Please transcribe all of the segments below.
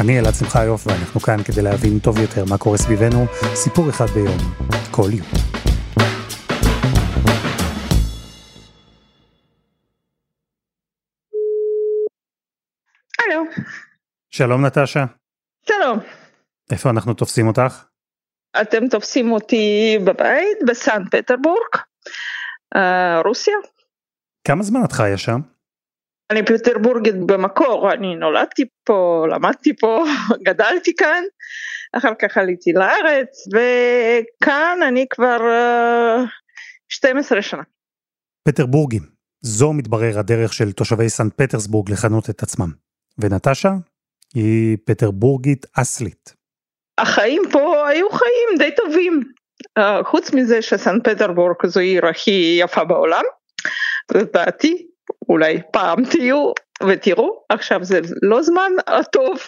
אני אלעד שמחיוף ואנחנו כאן כדי להבין טוב יותר מה קורה סביבנו, סיפור אחד ביום, כל יום. הלו. שלום נטשה. שלום. איפה אנחנו תופסים אותך? אתם תופסים אותי בבית בסן פטרבורג, אה, רוסיה. כמה זמן את חיה שם? אני פטרבורגית במקור, אני נולדתי פה, למדתי פה, גדלתי כאן, אחר כך עליתי לארץ, וכאן אני כבר uh, אה, 12 שנה. פטרבורגים, זו מתברר הדרך של תושבי סנט פטרסבורג לכנות את עצמם. ונטשה היא פטרבורגית אסלית. החיים פה היו חיים די טובים. Uh, חוץ מזה שסן פטרבורג זו העיר הכי יפה בעולם, לדעתי, אולי פעם תהיו ותראו, עכשיו זה לא זמן טוב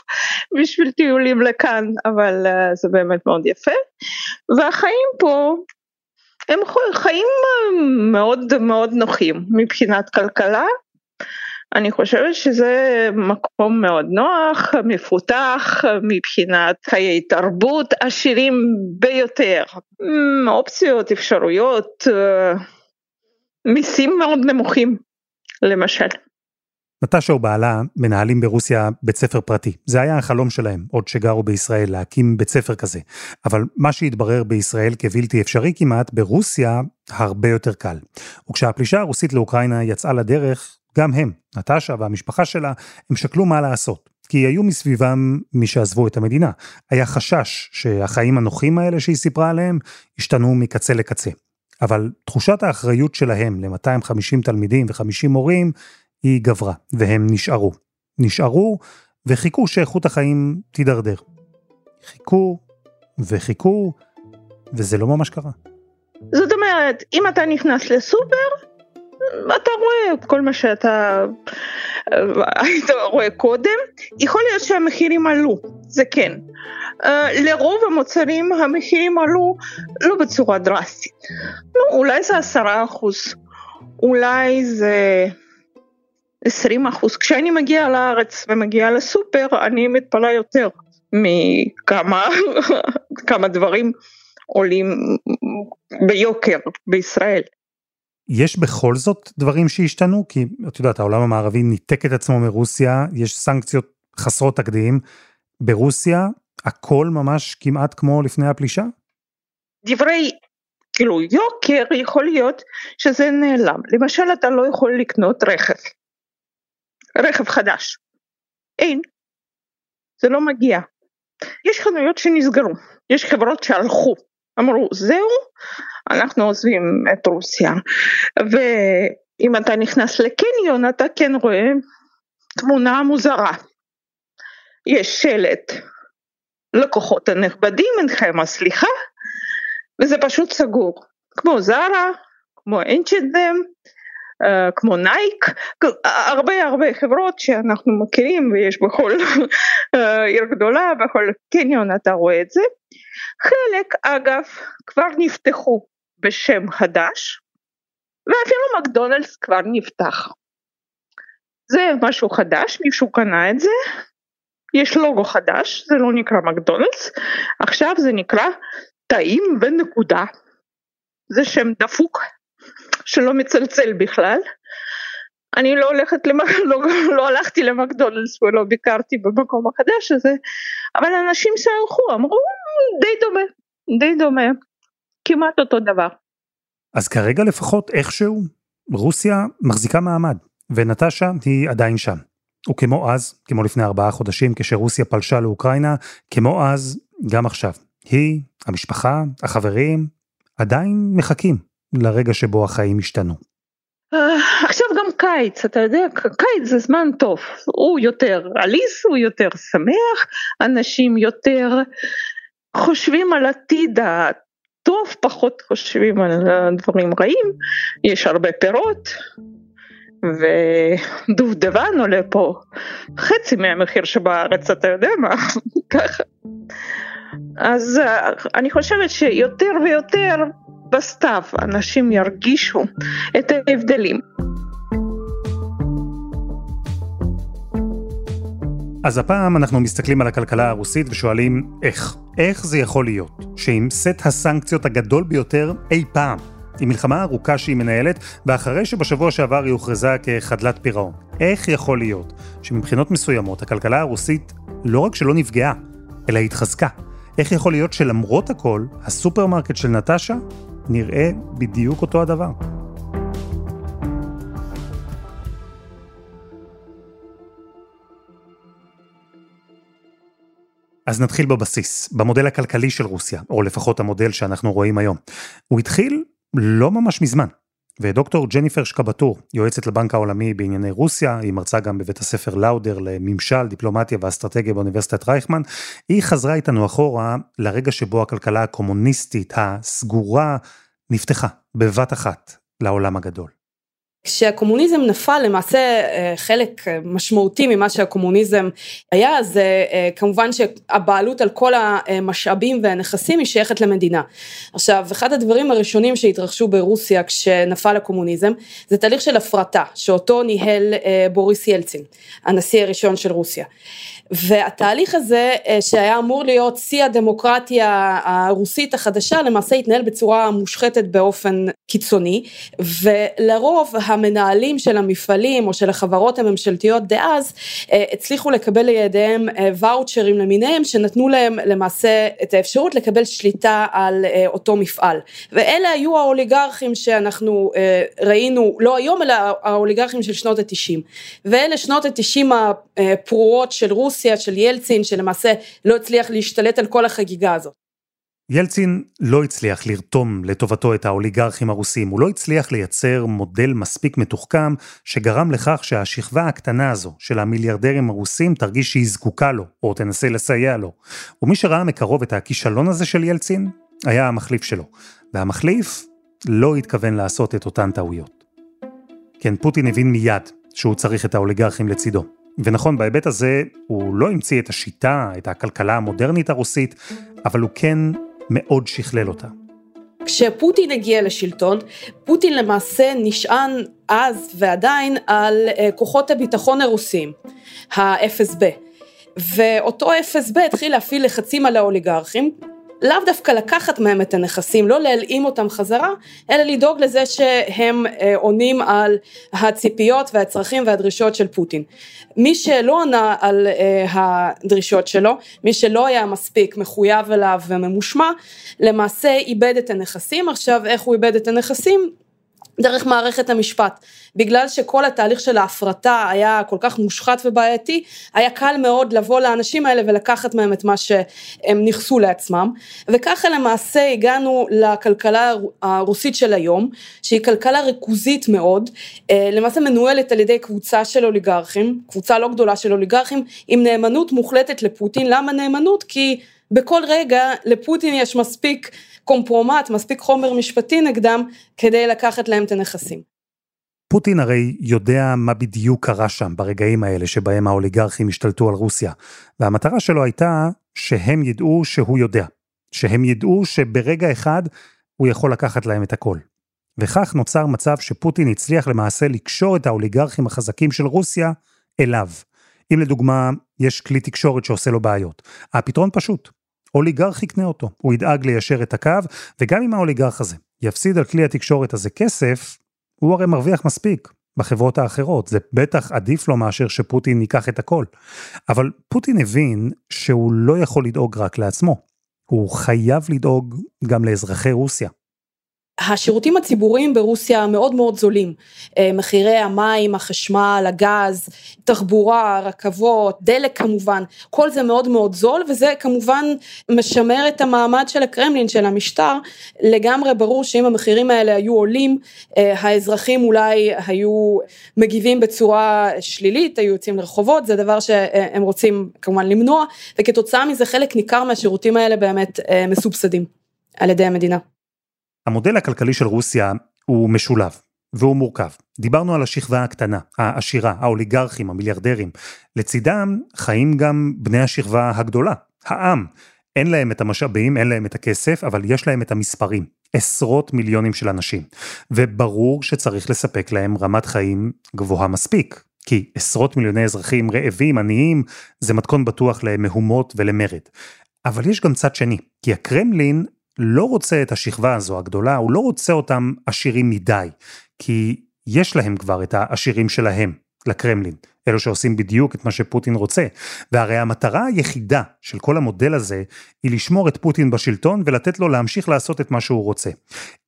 בשביל טיולים לכאן, אבל uh, זה באמת מאוד יפה. והחיים פה הם חיים מאוד מאוד נוחים מבחינת כלכלה. אני חושבת שזה מקום מאוד נוח, מפותח מבחינת חיי תרבות עשירים ביותר, אופציות, אפשרויות, אה, מיסים מאוד נמוכים. למשל. נטשה ובעלה מנהלים ברוסיה בית ספר פרטי. זה היה החלום שלהם, עוד שגרו בישראל, להקים בית ספר כזה. אבל מה שהתברר בישראל כבלתי אפשרי כמעט, ברוסיה הרבה יותר קל. וכשהפלישה הרוסית לאוקראינה יצאה לדרך, גם הם, נטשה והמשפחה שלה, הם שקלו מה לעשות. כי היו מסביבם מי שעזבו את המדינה. היה חשש שהחיים הנוחים האלה שהיא סיפרה עליהם, השתנו מקצה לקצה. אבל תחושת האחריות שלהם ל-250 תלמידים ו-50 מורים היא גברה, והם נשארו. נשארו וחיכו שאיכות החיים תידרדר. חיכו וחיכו, וזה לא ממש קרה. זאת אומרת, אם אתה נכנס לסופר, אתה רואה את כל מה שאתה היית רואה קודם, יכול להיות שהמחירים עלו, זה כן. אה, לרוב המוצרים המחירים עלו לא בצורה דרסטית. לא, אולי זה עשרה אחוז, אולי זה עשרים אחוז. כשאני מגיעה לארץ ומגיעה לסופר, אני מתפלאה יותר מכמה כמה דברים עולים ביוקר בישראל. יש בכל זאת דברים שהשתנו? כי את יודעת, העולם המערבי ניתק את עצמו מרוסיה, יש סנקציות חסרות תקדים. ברוסיה הכל ממש כמעט כמו לפני הפלישה? דברי, כאילו יוקר יכול להיות שזה נעלם. למשל אתה לא יכול לקנות רכב, רכב חדש. אין, זה לא מגיע. יש חנויות שנסגרו, יש חברות שהלכו, אמרו זהו, אנחנו עוזבים את רוסיה. ואם אתה נכנס לקניון אתה כן רואה תמונה מוזרה. יש שלט לקוחות הנכבדים אינכם הסליחה וזה פשוט סגור. כמו זרה כמו אנצ'דם אה, כמו נייק. הרבה הרבה חברות שאנחנו מכירים ויש בכל אה, עיר גדולה בכל קניון אתה רואה את זה. חלק אגב כבר נפתחו בשם חדש ואפילו מקדונלדס כבר נפתח. זה משהו חדש מישהו קנה את זה יש לוגו חדש, זה לא נקרא מקדונלדס, עכשיו זה נקרא טעים ונקודה. זה שם דפוק שלא מצלצל בכלל. אני לא הולכת, למק... לא, לא הלכתי למקדונלדס ולא ביקרתי במקום החדש הזה, אבל אנשים שהלכו אמרו די דומה, די דומה, כמעט אותו דבר. אז כרגע לפחות איכשהו רוסיה מחזיקה מעמד, ונטשה היא עדיין שם. וכמו אז, כמו לפני ארבעה חודשים כשרוסיה פלשה לאוקראינה, כמו אז, גם עכשיו. היא, המשפחה, החברים, עדיין מחכים לרגע שבו החיים השתנו. Uh, עכשיו גם קיץ, אתה יודע, קיץ זה זמן טוב, הוא יותר עליס, הוא יותר שמח, אנשים יותר חושבים על עתיד הטוב, פחות חושבים על דברים רעים, יש הרבה פירות, ודובדבן עולה פה חצי מהמחיר שבארץ, אתה יודע מה, ככה. אז אני חושבת שיותר ויותר בסתיו אנשים ירגישו את ההבדלים. אז הפעם אנחנו מסתכלים על הכלכלה הרוסית ושואלים איך. איך זה יכול להיות שעם סט הסנקציות הגדול ביותר אי פעם, עם מלחמה ארוכה שהיא מנהלת, ואחרי שבשבוע שעבר היא הוכרזה כחדלת פירעון, איך יכול להיות שמבחינות מסוימות הכלכלה הרוסית לא רק שלא נפגעה, אלא התחזקה? איך יכול להיות שלמרות הכל, הסופרמרקט של נטשה נראה בדיוק אותו הדבר? אז נתחיל בבסיס, במודל הכלכלי של רוסיה, או לפחות המודל שאנחנו רואים היום. הוא התחיל לא ממש מזמן, ודוקטור ג'ניפר שקבטור, יועצת לבנק העולמי בענייני רוסיה, היא מרצה גם בבית הספר לאודר לממשל, דיפלומטיה ואסטרטגיה באוניברסיטת רייכמן, היא חזרה איתנו אחורה לרגע שבו הכלכלה הקומוניסטית הסגורה נפתחה בבת אחת לעולם הגדול. כשהקומוניזם נפל למעשה אה, חלק אה, משמעותי ממה שהקומוניזם היה זה אה, כמובן שהבעלות על כל המשאבים והנכסים היא שייכת למדינה. עכשיו אחד הדברים הראשונים שהתרחשו ברוסיה כשנפל הקומוניזם זה תהליך של הפרטה שאותו ניהל בוריס ילצין הנשיא הראשון של רוסיה. והתהליך הזה שהיה אמור להיות שיא הדמוקרטיה הרוסית החדשה למעשה התנהל בצורה מושחתת באופן קיצוני ולרוב המנהלים של המפעלים או של החברות הממשלתיות דאז אה, הצליחו לקבל לידיהם אה, ואוצ'רים למיניהם שנתנו להם למעשה את האפשרות לקבל שליטה על אה, אותו מפעל. ואלה היו האוליגרכים שאנחנו ראינו לא היום אלא האוליגרכים של שנות התשעים. ואלה שנות התשעים הפרועות של רוסיה של ילצין שלמעשה לא הצליח להשתלט על כל החגיגה הזאת. ילצין לא הצליח לרתום לטובתו את האוליגרכים הרוסים, הוא לא הצליח לייצר מודל מספיק מתוחכם שגרם לכך שהשכבה הקטנה הזו של המיליארדרים הרוסים תרגיש שהיא זקוקה לו, או תנסה לסייע לו. ומי שראה מקרוב את הכישלון הזה של ילצין, היה המחליף שלו. והמחליף לא התכוון לעשות את אותן טעויות. כן, פוטין הבין מיד שהוא צריך את האוליגרכים לצידו. ונכון, בהיבט הזה הוא לא המציא את השיטה, את הכלכלה המודרנית הרוסית, אבל הוא כן מאוד שכלל אותה. כשפוטין הגיע לשלטון, פוטין למעשה נשען אז ועדיין על אה, כוחות הביטחון הרוסים, ה-FSB. ואותו FSB התחיל להפעיל לחצים על האוליגרכים, לאו דווקא לקחת מהם את הנכסים, לא להלאים אותם חזרה, אלא לדאוג לזה שהם אה, עונים על הציפיות והצרכים והדרישות של פוטין. מי שלא ענה על אה, הדרישות שלו, מי שלא היה מספיק מחויב אליו וממושמע, למעשה איבד את הנכסים. עכשיו איך הוא איבד את הנכסים? דרך מערכת המשפט. בגלל שכל התהליך של ההפרטה היה כל כך מושחת ובעייתי, היה קל מאוד לבוא לאנשים האלה ולקחת מהם את מה שהם נכסו לעצמם. וככה למעשה הגענו לכלכלה הרוסית של היום, שהיא כלכלה ריכוזית מאוד, אה, למעשה מנוהלת על ידי קבוצה של אוליגרכים, קבוצה לא גדולה של אוליגרכים, עם נאמנות מוחלטת לפוטין. למה נאמנות? כי בכל רגע לפוטין יש מספיק קומפרומט, מספיק חומר משפטי נגדם, כדי לקחת להם את הנכסים. פוטין הרי יודע מה בדיוק קרה שם ברגעים האלה שבהם האוליגרכים השתלטו על רוסיה, והמטרה שלו הייתה שהם ידעו שהוא יודע, שהם ידעו שברגע אחד הוא יכול לקחת להם את הכל. וכך נוצר מצב שפוטין הצליח למעשה לקשור את האוליגרכים החזקים של רוסיה אליו. אם לדוגמה יש כלי תקשורת שעושה לו בעיות, הפתרון פשוט, אוליגרך יקנה אותו, הוא ידאג ליישר את הקו, וגם אם האוליגרך הזה יפסיד על כלי התקשורת הזה כסף, הוא הרי מרוויח מספיק בחברות האחרות, זה בטח עדיף לו מאשר שפוטין ייקח את הכל. אבל פוטין הבין שהוא לא יכול לדאוג רק לעצמו, הוא חייב לדאוג גם לאזרחי רוסיה. השירותים הציבוריים ברוסיה מאוד מאוד זולים. אה, מחירי המים, החשמל, הגז, תחבורה, רכבות, דלק כמובן, כל זה מאוד מאוד זול וזה כמובן משמר את המעמד של הקרמלין, של המשטר. לגמרי ברור שאם המחירים האלה היו עולים, אה, האזרחים אולי היו מגיבים בצורה שלילית, היו יוצאים לרחובות, זה דבר שהם רוצים כמובן למנוע, וכתוצאה מזה חלק ניכר מהשירותים האלה באמת אה, מסובסדים על ידי המדינה. המודל הכלכלי של רוסיה הוא משולב, והוא מורכב. דיברנו על השכבה הקטנה, העשירה, האוליגרכים, המיליארדרים. לצידם חיים גם בני השכבה הגדולה, העם. אין להם את המשאבים, אין להם את הכסף, אבל יש להם את המספרים. עשרות מיליונים של אנשים. וברור שצריך לספק להם רמת חיים גבוהה מספיק. כי עשרות מיליוני אזרחים רעבים, עניים, זה מתכון בטוח למהומות ולמרד. אבל יש גם צד שני, כי הקרמלין לא רוצה את השכבה הזו הגדולה, הוא לא רוצה אותם עשירים מדי, כי יש להם כבר את העשירים שלהם, לקרמלין, אלו שעושים בדיוק את מה שפוטין רוצה. והרי המטרה היחידה של כל המודל הזה, היא לשמור את פוטין בשלטון ולתת לו להמשיך לעשות את מה שהוא רוצה.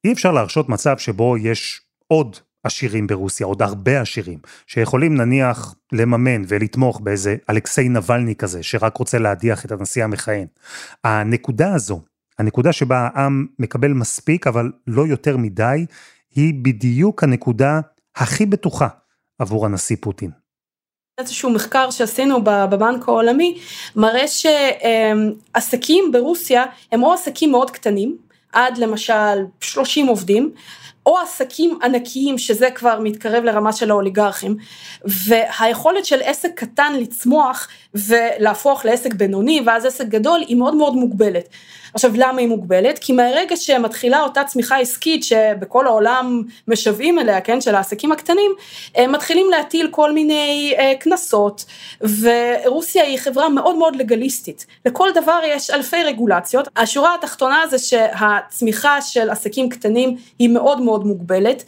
אי אפשר להרשות מצב שבו יש עוד עשירים ברוסיה, עוד הרבה עשירים, שיכולים נניח לממן ולתמוך באיזה אלכסיי נבלני כזה, שרק רוצה להדיח את הנשיא המכהן. הנקודה הזו, הנקודה שבה העם מקבל מספיק, אבל לא יותר מדי, היא בדיוק הנקודה הכי בטוחה עבור הנשיא פוטין. איזשהו מחקר שעשינו בבנק העולמי מראה שעסקים ברוסיה הם או עסקים מאוד קטנים, עד למשל 30 עובדים, או עסקים ענקיים שזה כבר מתקרב לרמה של האוליגרכים והיכולת של עסק קטן לצמוח ולהפוך לעסק בינוני ואז עסק גדול היא מאוד מאוד מוגבלת. עכשיו למה היא מוגבלת? כי מהרגע שמתחילה אותה צמיחה עסקית שבכל העולם משוועים אליה, כן, של העסקים הקטנים, מתחילים להטיל כל מיני אה, קנסות ורוסיה היא חברה מאוד מאוד לגליסטית, לכל דבר יש אלפי רגולציות, השורה התחתונה זה שהצמיחה של עסקים קטנים היא מאוד מאוד מוגבלת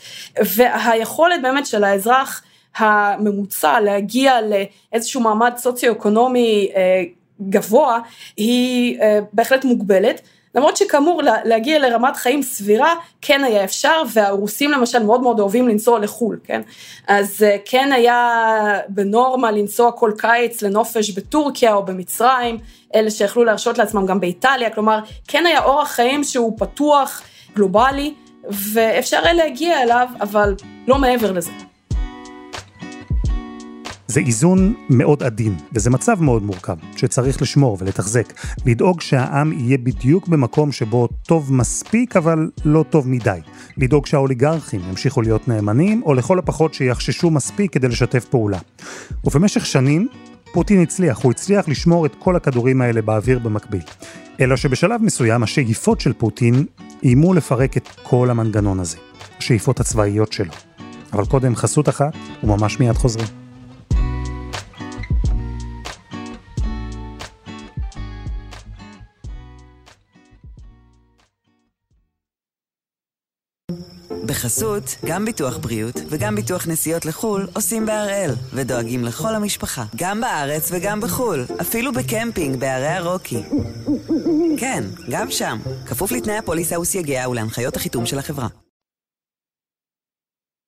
והיכולת באמת של האזרח הממוצע להגיע לאיזשהו מעמד סוציו-אקונומי אה, גבוה היא אה, בהחלט מוגבלת. למרות שכאמור להגיע לרמת חיים סבירה כן היה אפשר והרוסים למשל מאוד מאוד אוהבים לנסוע לחו"ל, כן? אז אה, כן היה בנורמה לנסוע כל קיץ לנופש בטורקיה או במצרים, אלה שיכלו להרשות לעצמם גם באיטליה, כלומר כן היה אורח חיים שהוא פתוח, גלובלי, ואפשר היה להגיע אליו, אבל לא מעבר לזה. זה איזון מאוד עדין, וזה מצב מאוד מורכב, שצריך לשמור ולתחזק, לדאוג שהעם יהיה בדיוק במקום שבו טוב מספיק, אבל לא טוב מדי. לדאוג שהאוליגרכים ימשיכו להיות נאמנים, או לכל הפחות שיחששו מספיק כדי לשתף פעולה. ובמשך שנים, פוטין הצליח, הוא הצליח לשמור את כל הכדורים האלה באוויר במקביל. אלא שבשלב מסוים השאיפות של פוטין איימו לפרק את כל המנגנון הזה, השאיפות הצבאיות שלו. אבל קודם חסות אחת, וממש מיד חוזרים. בחסות, גם ביטוח בריאות וגם ביטוח נסיעות לחו"ל עושים בהראל, ודואגים לכל המשפחה, גם בארץ וגם בחו"ל, אפילו בקמפינג בערי הרוקי. כן, גם שם, כפוף לתנאי הפוליסה וסייגיה ולהנחיות החיתום של החברה.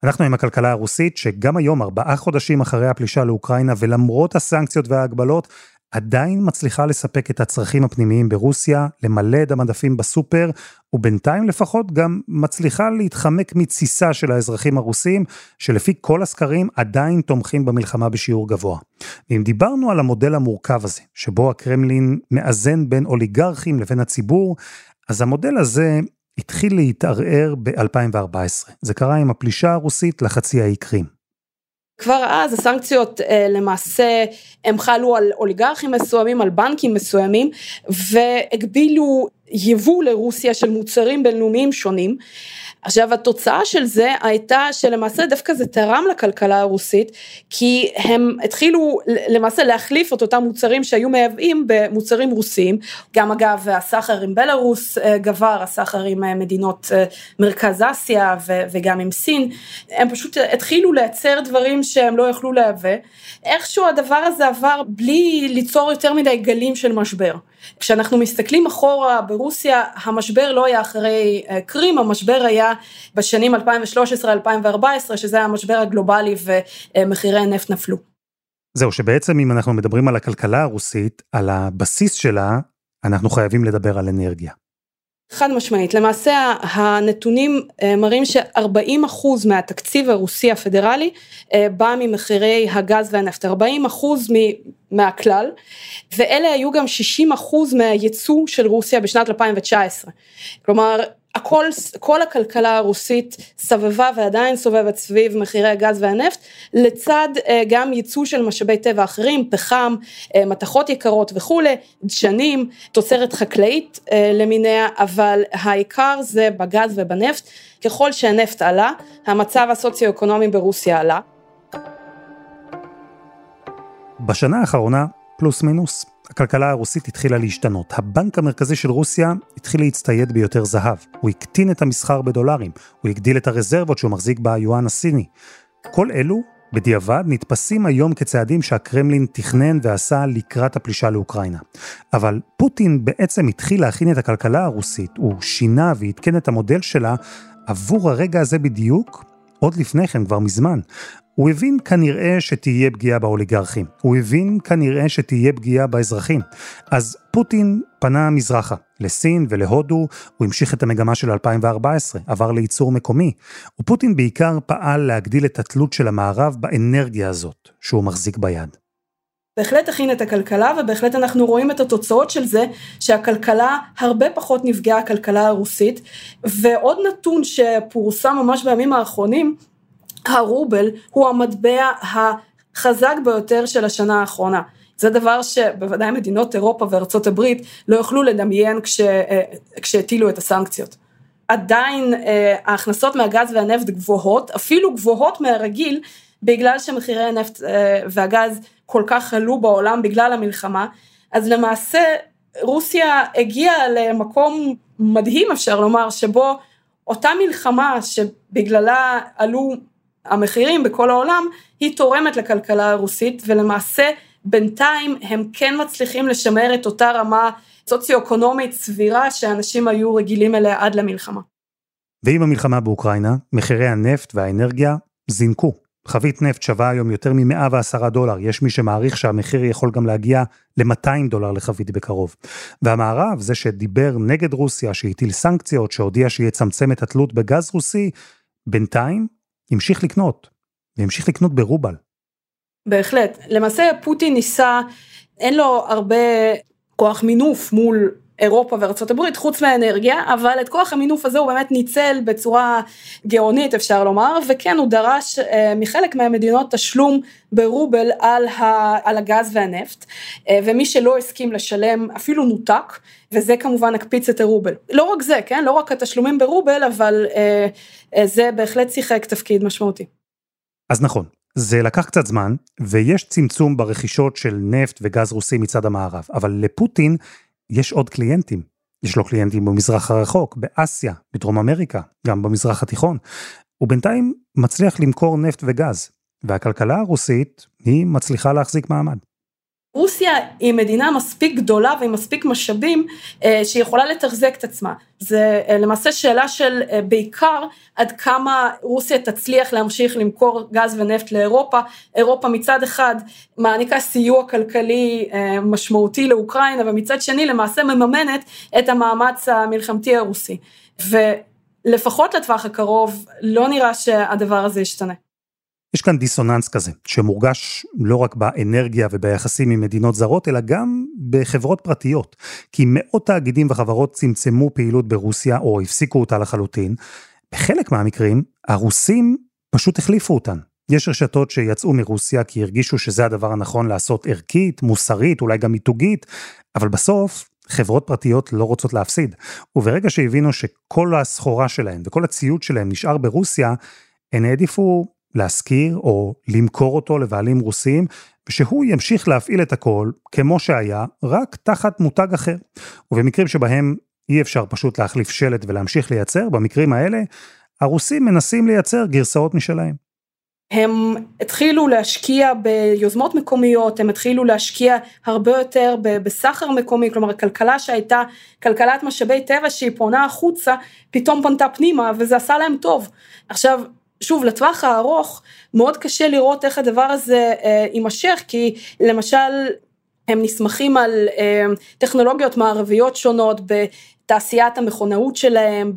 אנחנו עם הכלכלה הרוסית, שגם היום, ארבעה חודשים אחרי הפלישה לאוקראינה, ולמרות הסנקציות וההגבלות, עדיין מצליחה לספק את הצרכים הפנימיים ברוסיה, למלא את המדפים בסופר, ובינתיים לפחות גם מצליחה להתחמק מתסיסה של האזרחים הרוסים, שלפי כל הסקרים עדיין תומכים במלחמה בשיעור גבוה. ואם דיברנו על המודל המורכב הזה, שבו הקרמלין מאזן בין אוליגרכים לבין הציבור, אז המודל הזה התחיל להתערער ב-2014. זה קרה עם הפלישה הרוסית לחצי האי קרים. כבר אז הסנקציות אה, למעשה הם חלו על אוליגרכים מסוימים, על בנקים מסוימים והגבילו יבוא לרוסיה של מוצרים בינלאומיים שונים. עכשיו התוצאה של זה הייתה שלמעשה דווקא זה תרם לכלכלה הרוסית כי הם התחילו למעשה להחליף את אותם מוצרים שהיו מייבאים במוצרים רוסיים, גם אגב הסחר עם בלארוס אה, גבר, הסחר עם אה, מדינות אה, מרכז אסיה וגם עם סין, הם פשוט התחילו לייצר דברים שהם לא יכלו לייבא, איכשהו הדבר הזה עבר בלי ליצור יותר מדי גלים של משבר. כשאנחנו מסתכלים אחורה ברוסיה, המשבר לא היה אחרי אה, קרים, המשבר היה בשנים 2013-2014, שזה היה המשבר הגלובלי ומחירי הנפט נפלו. זהו, שבעצם אם אנחנו מדברים על הכלכלה הרוסית, על הבסיס שלה, אנחנו חייבים לדבר על אנרגיה. חד משמעית, למעשה הנתונים אה, מראים ש-40% מהתקציב הרוסי הפדרלי אה, בא ממחירי הגז והנפט, 40% מהכלל, ואלה היו גם 60% מהייצוא של רוסיה בשנת 2019. כלומר, הכל, כל הכלכלה הרוסית סבבה ועדיין סובבת סביב מחירי הגז והנפט, לצד אה, גם ייצוא של משאבי טבע אחרים, פחם, אה, מתכות יקרות וכולי, דשנים, תוצרת חקלאית אה, למיניה, אבל העיקר זה בגז ובנפט. ככל שהנפט עלה, המצב הסוציו-אקונומי ברוסיה עלה. בשנה האחרונה, פלוס מינוס, הכלכלה הרוסית התחילה להשתנות. הבנק המרכזי של רוסיה התחיל להצטייד ביותר זהב. הוא הקטין את המסחר בדולרים, הוא הגדיל את הרזרבות שהוא מחזיק ביואן הסיני. כל אלו, בדיעבד, נתפסים היום כצעדים שהקרמלין תכנן ועשה לקראת הפלישה לאוקראינה. אבל פוטין בעצם התחיל להכין את הכלכלה הרוסית, הוא שינה ועדכן את המודל שלה עבור הרגע הזה בדיוק, עוד לפני כן, כבר מזמן. הוא הבין כנראה שתהיה פגיעה באוליגרכים, הוא הבין כנראה שתהיה פגיעה באזרחים. אז פוטין פנה מזרחה, לסין ולהודו, הוא המשיך את המגמה של 2014, עבר לייצור מקומי, ופוטין בעיקר פעל להגדיל את התלות של המערב באנרגיה הזאת שהוא מחזיק ביד. בהחלט הכין את הכלכלה ובהחלט אנחנו רואים את התוצאות של זה שהכלכלה הרבה פחות נפגעה הכלכלה הרוסית ועוד נתון שפורסם ממש בימים האחרונים הרובל הוא המטבע החזק ביותר של השנה האחרונה. זה דבר שבוודאי מדינות אירופה וארצות הברית לא יוכלו לדמיין אה, כשהטילו את הסנקציות. עדיין אה, ההכנסות מהגז והנפט גבוהות, אפילו גבוהות מהרגיל, בגלל שמחירי הנפט אה, והגז כל כך עלו בעולם בגלל המלחמה, אז למעשה רוסיה הגיעה למקום מדהים אפשר לומר, שבו אותה מלחמה שבגללה עלו המחירים בכל העולם, היא תורמת לכלכלה הרוסית, ולמעשה בינתיים הם כן מצליחים לשמר את אותה רמה סוציו-אקונומית סבירה שאנשים היו רגילים אליה עד למלחמה. ועם המלחמה באוקראינה, מחירי הנפט והאנרגיה זינקו. חבית נפט שווה היום יותר מ-110 דולר, יש מי שמעריך שהמחיר יכול גם להגיע ל-200 דולר לחבית בקרוב. והמערב, זה שדיבר נגד רוסיה, שהטיל סנקציות, שהודיע שיצמצם את התלות בגז רוסי, בינתיים המשיך לקנות, והמשיך לקנות ברובל. בהחלט. למעשה פוטין ניסה, אין לו הרבה כוח מינוף מול אירופה וארצות הברית, חוץ מהאנרגיה, אבל את כוח המינוף הזה הוא באמת ניצל בצורה גאונית אפשר לומר, וכן הוא דרש אה, מחלק מהמדינות תשלום ברובל על, ה, על הגז והנפט, אה, ומי שלא הסכים לשלם אפילו נותק, וזה כמובן הקפיץ את הרובל. לא רק זה, כן? לא רק התשלומים ברובל, אבל אה, אה, זה בהחלט שיחק תפקיד משמעותי. אז נכון, זה לקח קצת זמן, ויש צמצום ברכישות של נפט וגז רוסי מצד המערב, אבל לפוטין יש עוד קליינטים. יש לו קליינטים במזרח הרחוק, באסיה, בדרום אמריקה, גם במזרח התיכון. הוא בינתיים מצליח למכור נפט וגז, והכלכלה הרוסית, היא מצליחה להחזיק מעמד. רוסיה היא מדינה מספיק גדולה ועם מספיק משאבים אה, שיכולה לתחזק את עצמה. זה אה, למעשה שאלה של אה, בעיקר עד כמה רוסיה תצליח להמשיך למכור גז ונפט לאירופה. אירופה מצד אחד מעניקה סיוע כלכלי משמעותי לאוקראינה ומצד שני למעשה מממנת את המאמץ המלחמתי הרוסי. ולפחות לטווח הקרוב לא נראה שהדבר הזה ישתנה. יש כאן דיסוננס כזה, שמורגש לא רק באנרגיה וביחסים עם מדינות זרות, אלא גם בחברות פרטיות. כי מאות תאגידים וחברות צמצמו פעילות ברוסיה, או הפסיקו אותה לחלוטין. בחלק מהמקרים, הרוסים פשוט החליפו אותן. יש רשתות שיצאו מרוסיה כי הרגישו שזה הדבר הנכון לעשות ערכית, מוסרית, אולי גם מיתוגית, אבל בסוף חברות פרטיות לא רוצות להפסיד. וברגע שהבינו שכל הסחורה שלהם וכל הציוד שלהם נשאר ברוסיה, הן העדיפו להשכיר או למכור אותו לבעלים רוסים, ושהוא ימשיך להפעיל את הכל כמו שהיה, רק תחת מותג אחר. ובמקרים שבהם אי אפשר פשוט להחליף שלט ולהמשיך לייצר, במקרים האלה, הרוסים מנסים לייצר גרסאות משלהם. הם התחילו להשקיע ביוזמות מקומיות, הם התחילו להשקיע הרבה יותר בסחר מקומי, כלומר הכלכלה שהייתה כלכלת משאבי טבע שהיא פונה החוצה, פתאום פנתה פנימה וזה עשה להם טוב. עכשיו, שוב, לטווח הארוך מאוד קשה לראות איך הדבר הזה אה, יימשך, כי למשל הם נסמכים על אה, טכנולוגיות מערביות שונות בתעשיית המכונאות שלהם,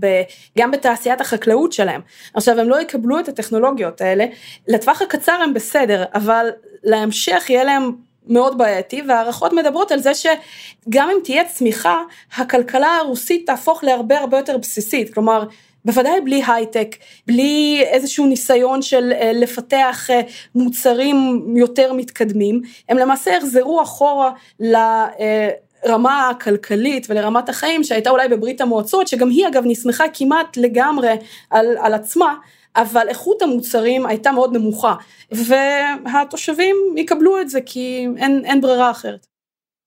גם בתעשיית החקלאות שלהם. עכשיו הם לא יקבלו את הטכנולוגיות האלה, לטווח הקצר הם בסדר, אבל להמשך יהיה להם מאוד בעייתי והערכות מדברות על זה שגם אם תהיה צמיחה, הכלכלה הרוסית תהפוך להרבה הרבה יותר בסיסית, כלומר בוודאי בלי הייטק, בלי איזשהו ניסיון של אה, לפתח אה, מוצרים יותר מתקדמים, הם למעשה יחזרו אחורה לרמה הכלכלית ולרמת החיים שהייתה אולי בברית המועצות, שגם היא אגב נסמכה כמעט לגמרי על, על עצמה. אבל איכות המוצרים הייתה מאוד נמוכה, והתושבים יקבלו את זה כי אין, אין ברירה אחרת.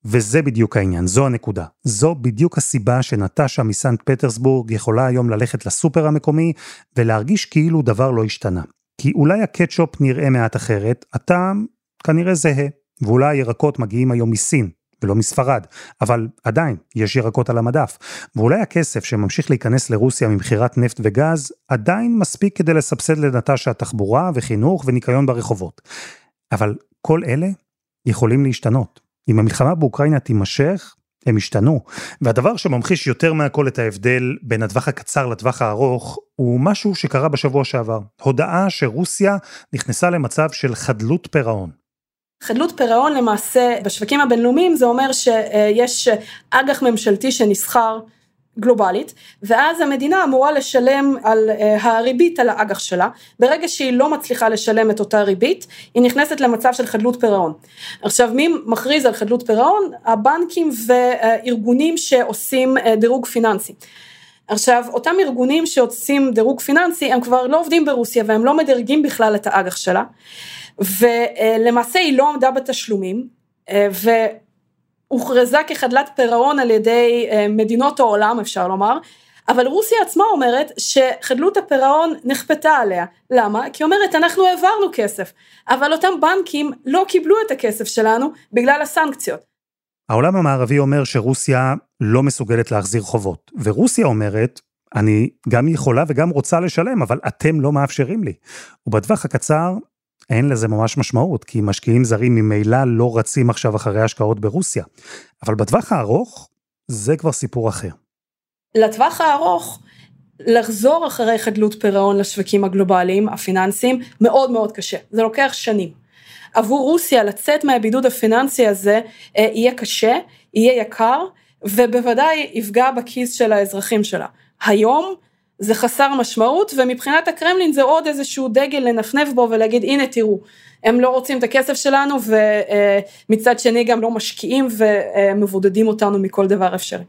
וזה בדיוק העניין, זו הנקודה. זו בדיוק הסיבה שנטשה מסנט פטרסבורג יכולה היום ללכת לסופר המקומי ולהרגיש כאילו דבר לא השתנה. כי אולי הקטשופ נראה מעט אחרת, הטעם כנראה זהה, ואולי הירקות מגיעים היום מסין, ולא מספרד, אבל עדיין יש ירקות על המדף, ואולי הכסף שממשיך להיכנס לרוסיה ממכירת נפט וגז, עדיין מספיק כדי לסבסד לנטשה תחבורה וחינוך וניקיון ברחובות. אבל כל אלה יכולים להשתנות. אם המלחמה באוקראינה תימשך, הם ישתנו. והדבר שממחיש יותר מהכל את ההבדל בין הטווח הקצר לטווח הארוך, הוא משהו שקרה בשבוע שעבר. הודעה שרוסיה נכנסה למצב של חדלות פירעון. חדלות פירעון למעשה בשווקים הבינלאומיים זה אומר שיש אג"ח ממשלתי שנסחר גלובלית, ואז המדינה אמורה לשלם על uh, הריבית על האג"ח שלה, ברגע שהיא לא מצליחה לשלם את אותה ריבית, היא נכנסת למצב של חדלות פירעון. עכשיו מי מכריז על חדלות פירעון? הבנקים וארגונים שעושים uh, דירוג פיננסי. עכשיו אותם ארגונים שעושים דירוג פיננסי הם כבר לא עובדים ברוסיה והם לא מדרגים בכלל את האג"ח שלה, ולמעשה היא לא עמדה בתשלומים, אה, ו... הוכרזה כחדלת פירעון על ידי אה, מדינות העולם אפשר לומר, אבל רוסיה עצמה אומרת שחדלות הפירעון נכפתה עליה. למה? כי אומרת אנחנו העברנו כסף, אבל אותם בנקים לא קיבלו את הכסף שלנו בגלל הסנקציות. העולם המערבי אומר שרוסיה לא מסוגלת להחזיר חובות, ורוסיה אומרת, אני גם יכולה וגם רוצה לשלם, אבל אתם לא מאפשרים לי. ובטווח הקצר, אין לזה ממש משמעות, כי משקיעים זרים ממילא לא רצים עכשיו אחרי השקעות ברוסיה. אבל בטווח הארוך, זה כבר סיפור אחר. לטווח הארוך, לחזור אחרי חדלות פירעון לשווקים הגלובליים, הפיננסיים, מאוד מאוד קשה. זה לוקח שנים. עבור רוסיה לצאת מהבידוד הפיננסי הזה אה, יהיה קשה, יהיה יקר, ובוודאי יפגע בכיס של האזרחים שלה. היום זה חסר משמעות ומבחינת הקרמלין זה עוד איזשהו דגל לנפנף בו ולהגיד הנה תראו הם לא רוצים את הכסף שלנו ומצד שני גם לא משקיעים ומבודדים אותנו מכל דבר אפשרי.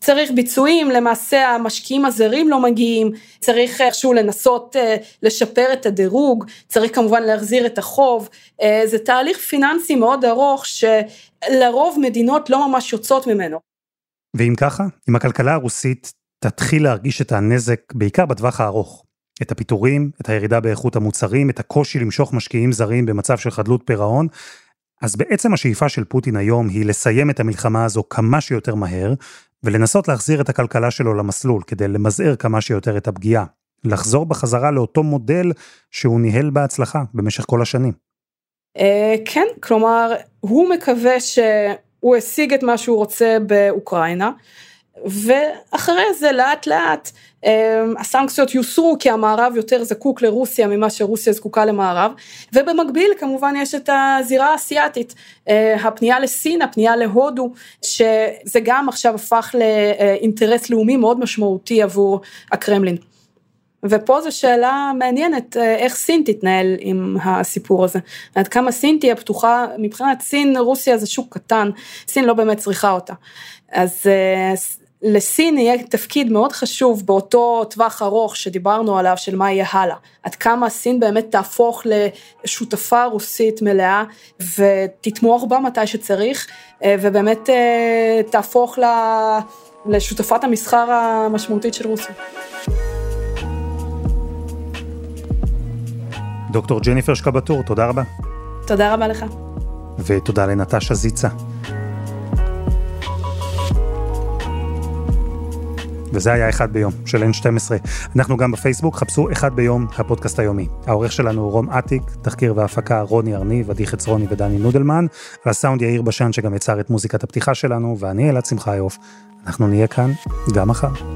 צריך ביצועים, למעשה המשקיעים הזרים לא מגיעים, צריך איכשהו לנסות אה, לשפר את הדירוג, צריך כמובן להחזיר את החוב, אה, זה תהליך פיננסי מאוד ארוך שלרוב מדינות לא ממש יוצאות ממנו. ואם ככה, אם הכלכלה הרוסית תתחיל להרגיש את הנזק בעיקר בטווח הארוך. את הפיטורים, את הירידה באיכות המוצרים, את הקושי למשוך משקיעים זרים במצב של חדלות פירעון. אז בעצם השאיפה של פוטין היום היא לסיים את המלחמה הזו כמה שיותר מהר, ולנסות להחזיר את הכלכלה שלו למסלול כדי למזער כמה שיותר את הפגיעה. לחזור בחזרה לאותו מודל שהוא ניהל בהצלחה במשך כל השנים. אה, כן, כלומר, הוא מקווה שהוא השיג את מה שהוא רוצה באוקראינה. ואחרי זה לאט לאט אמ, הסנקציות יוסרו כי המערב יותר זקוק לרוסיה ממה שרוסיה זקוקה למערב ובמקביל כמובן יש את הזירה האסייתית אה, הפנייה לסין הפנייה להודו שזה גם עכשיו הפך לאינטרס לאומי מאוד משמעותי עבור הקרמלין. ופה זו שאלה מעניינת אה, איך סין תתנהל עם הסיפור הזה. עד כמה סין תהיה פתוחה, מבחינת סין רוסיה זה שוק קטן, סין לא באמת צריכה אותה. אז אה, לסין יהיה תפקיד מאוד חשוב באותו טווח ארוך שדיברנו עליו של מה יהיה הלאה. עד כמה סין באמת תהפוך לשותפה רוסית מלאה ותתמוך בה מתי שצריך אה, ובאמת אה, תהפוך לשותפת המסחר המשמעותית של רוסיה. דוקטור ג'ניפר שקבטור, תודה רבה. תודה רבה לך. ותודה לנטשה זיצה. וזה היה אחד ביום של N12. אנחנו גם בפייסבוק, חפשו אחד ביום, הפודקאסט היומי. העורך שלנו הוא רום אטיק, תחקיר והפקה רוני ארניב, עדי חצרוני ודני נודלמן, על הסאונד יאיר בשן שגם יצר את מוזיקת הפתיחה שלנו, ואני אלעד שמחיוף. אנחנו נהיה כאן גם מחר.